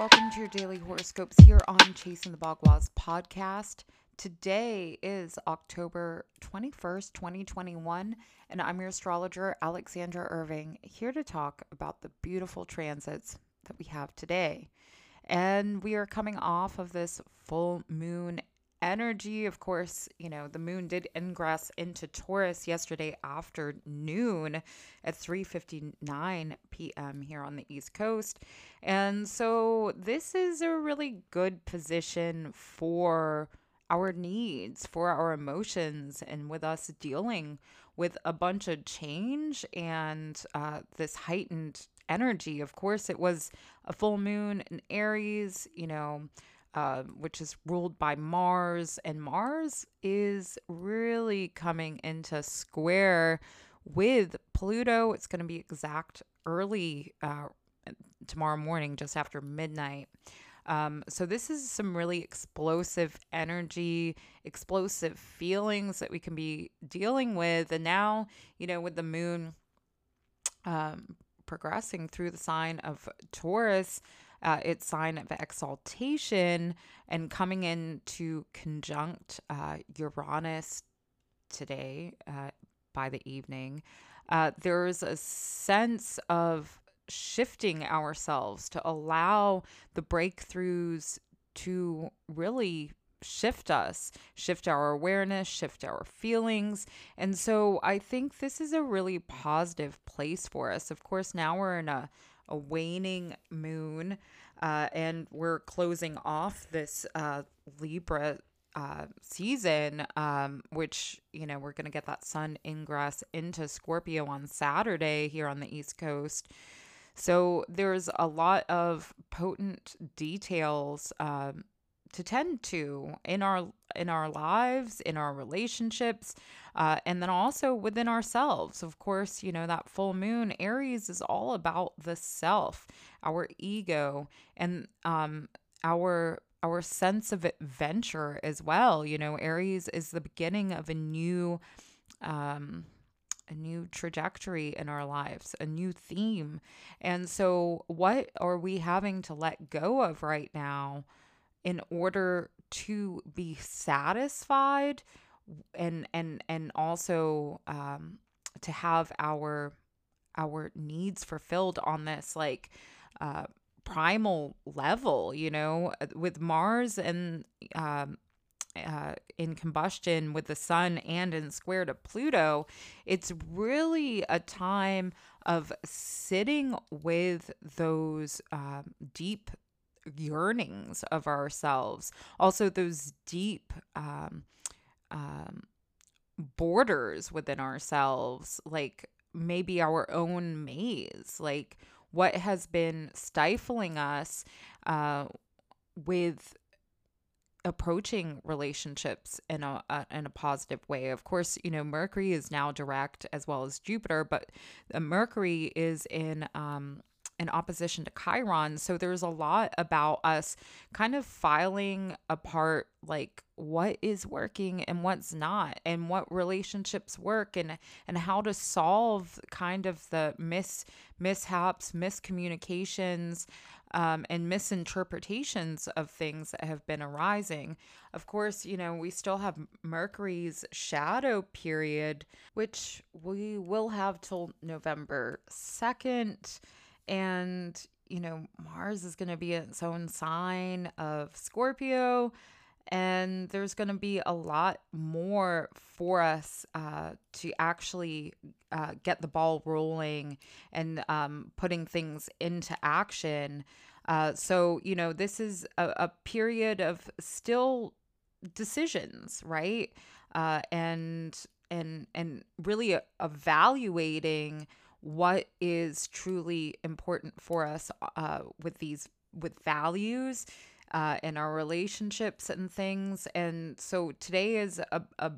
Welcome to your daily horoscopes here on Chasing the Bogwaz podcast. Today is October 21st, 2021, and I'm your astrologer, Alexandra Irving, here to talk about the beautiful transits that we have today. And we are coming off of this full moon energy. Of course, you know, the moon did ingress into Taurus yesterday afternoon at 3:59 p.m. here on the East Coast. And so this is a really good position for our needs, for our emotions, and with us dealing with a bunch of change and uh, this heightened energy. Of course, it was a full moon in Aries, you know, uh, which is ruled by Mars, and Mars is really coming into square with Pluto. It's going to be exact early uh, tomorrow morning, just after midnight. Um, so this is some really explosive energy, explosive feelings that we can be dealing with. And now, you know, with the moon um, progressing through the sign of Taurus, uh, its sign of exaltation and coming into conjunct uh, Uranus today uh, by the evening. Uh, there's a sense of shifting ourselves to allow the breakthroughs to really shift us, shift our awareness, shift our feelings. And so I think this is a really positive place for us. Of course, now we're in a a waning moon, uh, and we're closing off this uh, Libra uh, season, um, which, you know, we're going to get that sun ingress into Scorpio on Saturday here on the East Coast. So there's a lot of potent details um, to tend to in our in our lives in our relationships uh, and then also within ourselves of course you know that full moon aries is all about the self our ego and um our our sense of adventure as well you know aries is the beginning of a new um a new trajectory in our lives, a new theme. And so, what are we having to let go of right now in order to be satisfied and and and also um to have our our needs fulfilled on this like uh primal level you know? With mars and um uh, in combustion with the sun and in square to Pluto, it's really a time of sitting with those um, deep yearnings of ourselves. Also, those deep um, um, borders within ourselves, like maybe our own maze, like what has been stifling us uh, with approaching relationships in a, a, in a positive way. Of course, you know Mercury is now direct as well as Jupiter, but Mercury is in um, in opposition to Chiron. So there's a lot about us kind of filing apart like what is working and what's not and what relationships work and and how to solve kind of the mis mishaps, miscommunications um, and misinterpretations of things that have been arising. Of course, you know, we still have Mercury's shadow period, which we will have till November 2nd and, you know, Mars is going to be its own sign of Scorpio. And there's going to be a lot more for us uh, to actually uh, get the ball rolling and um, putting things into action. Uh, so, you know, this is a, a period of still decisions, right? Uh, and and and really evaluating what is truly important for us uh, with these with values uh, in our relationships and things. And so today is a, a,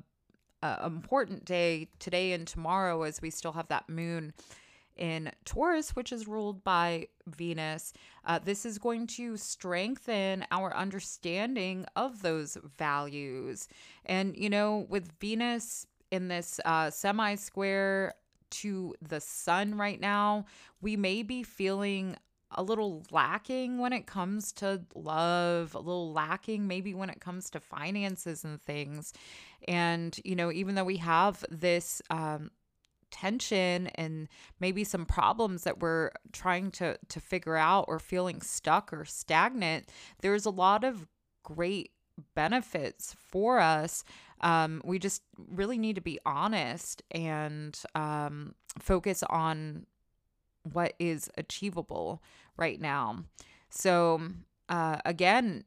a important day today and tomorrow as we still have that moon in Taurus, which is ruled by Venus. Uh, this is going to strengthen our understanding of those values. And, you know, with Venus in this uh, semi square to the sun right now, we may be feeling a little lacking when it comes to love, a little lacking maybe when it comes to finances and things. And, you know, even though we have this um, tension and maybe some problems that we're trying to to figure out or feeling stuck or stagnant, there's a lot of great benefits for us. Um, we just really need to be honest and um, focus on what is achievable right now. So, uh, again,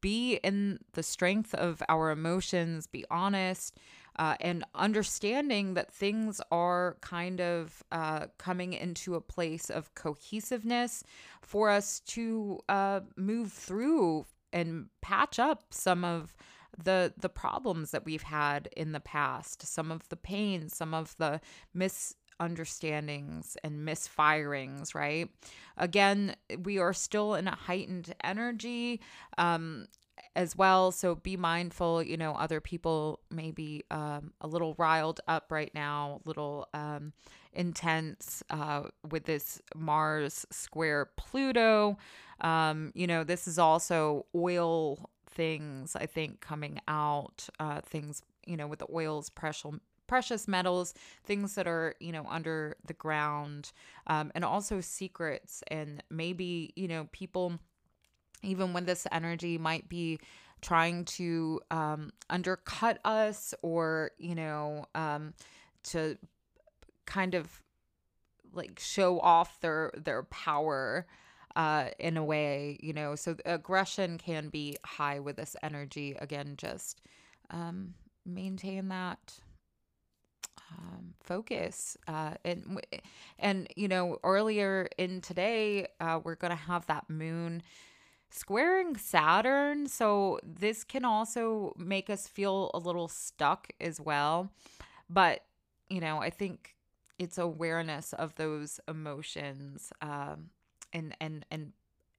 be in the strength of our emotions, be honest, uh, and understanding that things are kind of uh, coming into a place of cohesiveness for us to uh, move through and patch up some of the the problems that we've had in the past some of the pain some of the misunderstandings and misfirings right? Again we are still in a heightened energy um as well so be mindful you know other people may be um, a little riled up right now a little um, intense uh, with this mars square pluto. Um, you know, this is also oil things, I think, coming out, uh, things, you know, with the oils, precious precious metals, things that are, you know, under the ground, um, and also secrets. And maybe, you know, people, even when this energy might be trying to um, undercut us or, you know, um, to kind of like show off their their power uh, in a way, you know. So aggression can be high with this energy. Again, just um, maintain that um, focus. Uh, and and you know, earlier in today, uh, we're gonna have that moon squaring Saturn. So this can also make us feel a little stuck as well. But you know, I think it's awareness of those emotions um, and and and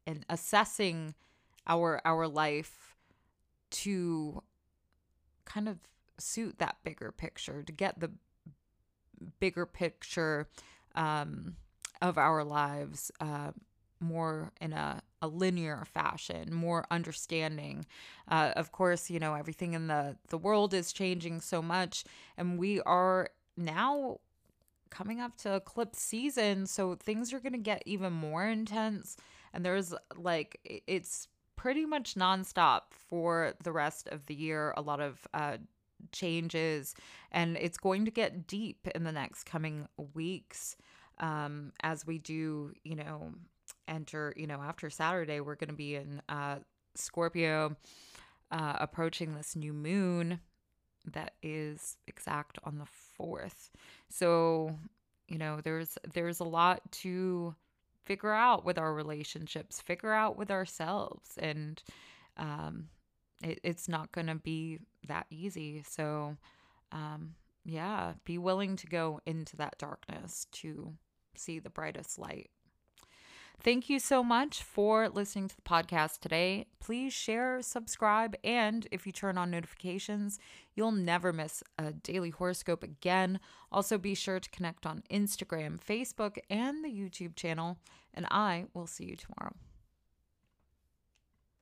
and assessing our our life to kind of suit that bigger picture to get the bigger picture um, of our lives uh, more in a, a linear fashion more understanding. Uh, of course you know everything in the the world is changing so much and we are now coming up to eclipse season, so things are going to get even more intense. And there's like, it's pretty much nonstop for the rest of the year. A lot of uh, changes, and it's going to get deep in the next coming weeks um, as we do, you know, enter, you know, after Saturday, we're going to be in uh, Scorpio. Uh, approaching this new moon that is exact on the 4th. So, you know, there's there's a lot to figure out with our relationships, figure out with ourselves and um it, it's not going to be that easy. So, um yeah, be willing to go into that darkness to see the brightest light. Thank you so much for listening to the podcast today. Please share, subscribe, and if you turn on notifications, you'll never miss a daily horoscope again. Also, be sure to connect on Instagram, Facebook, and the YouTube channel, and I will see you tomorrow.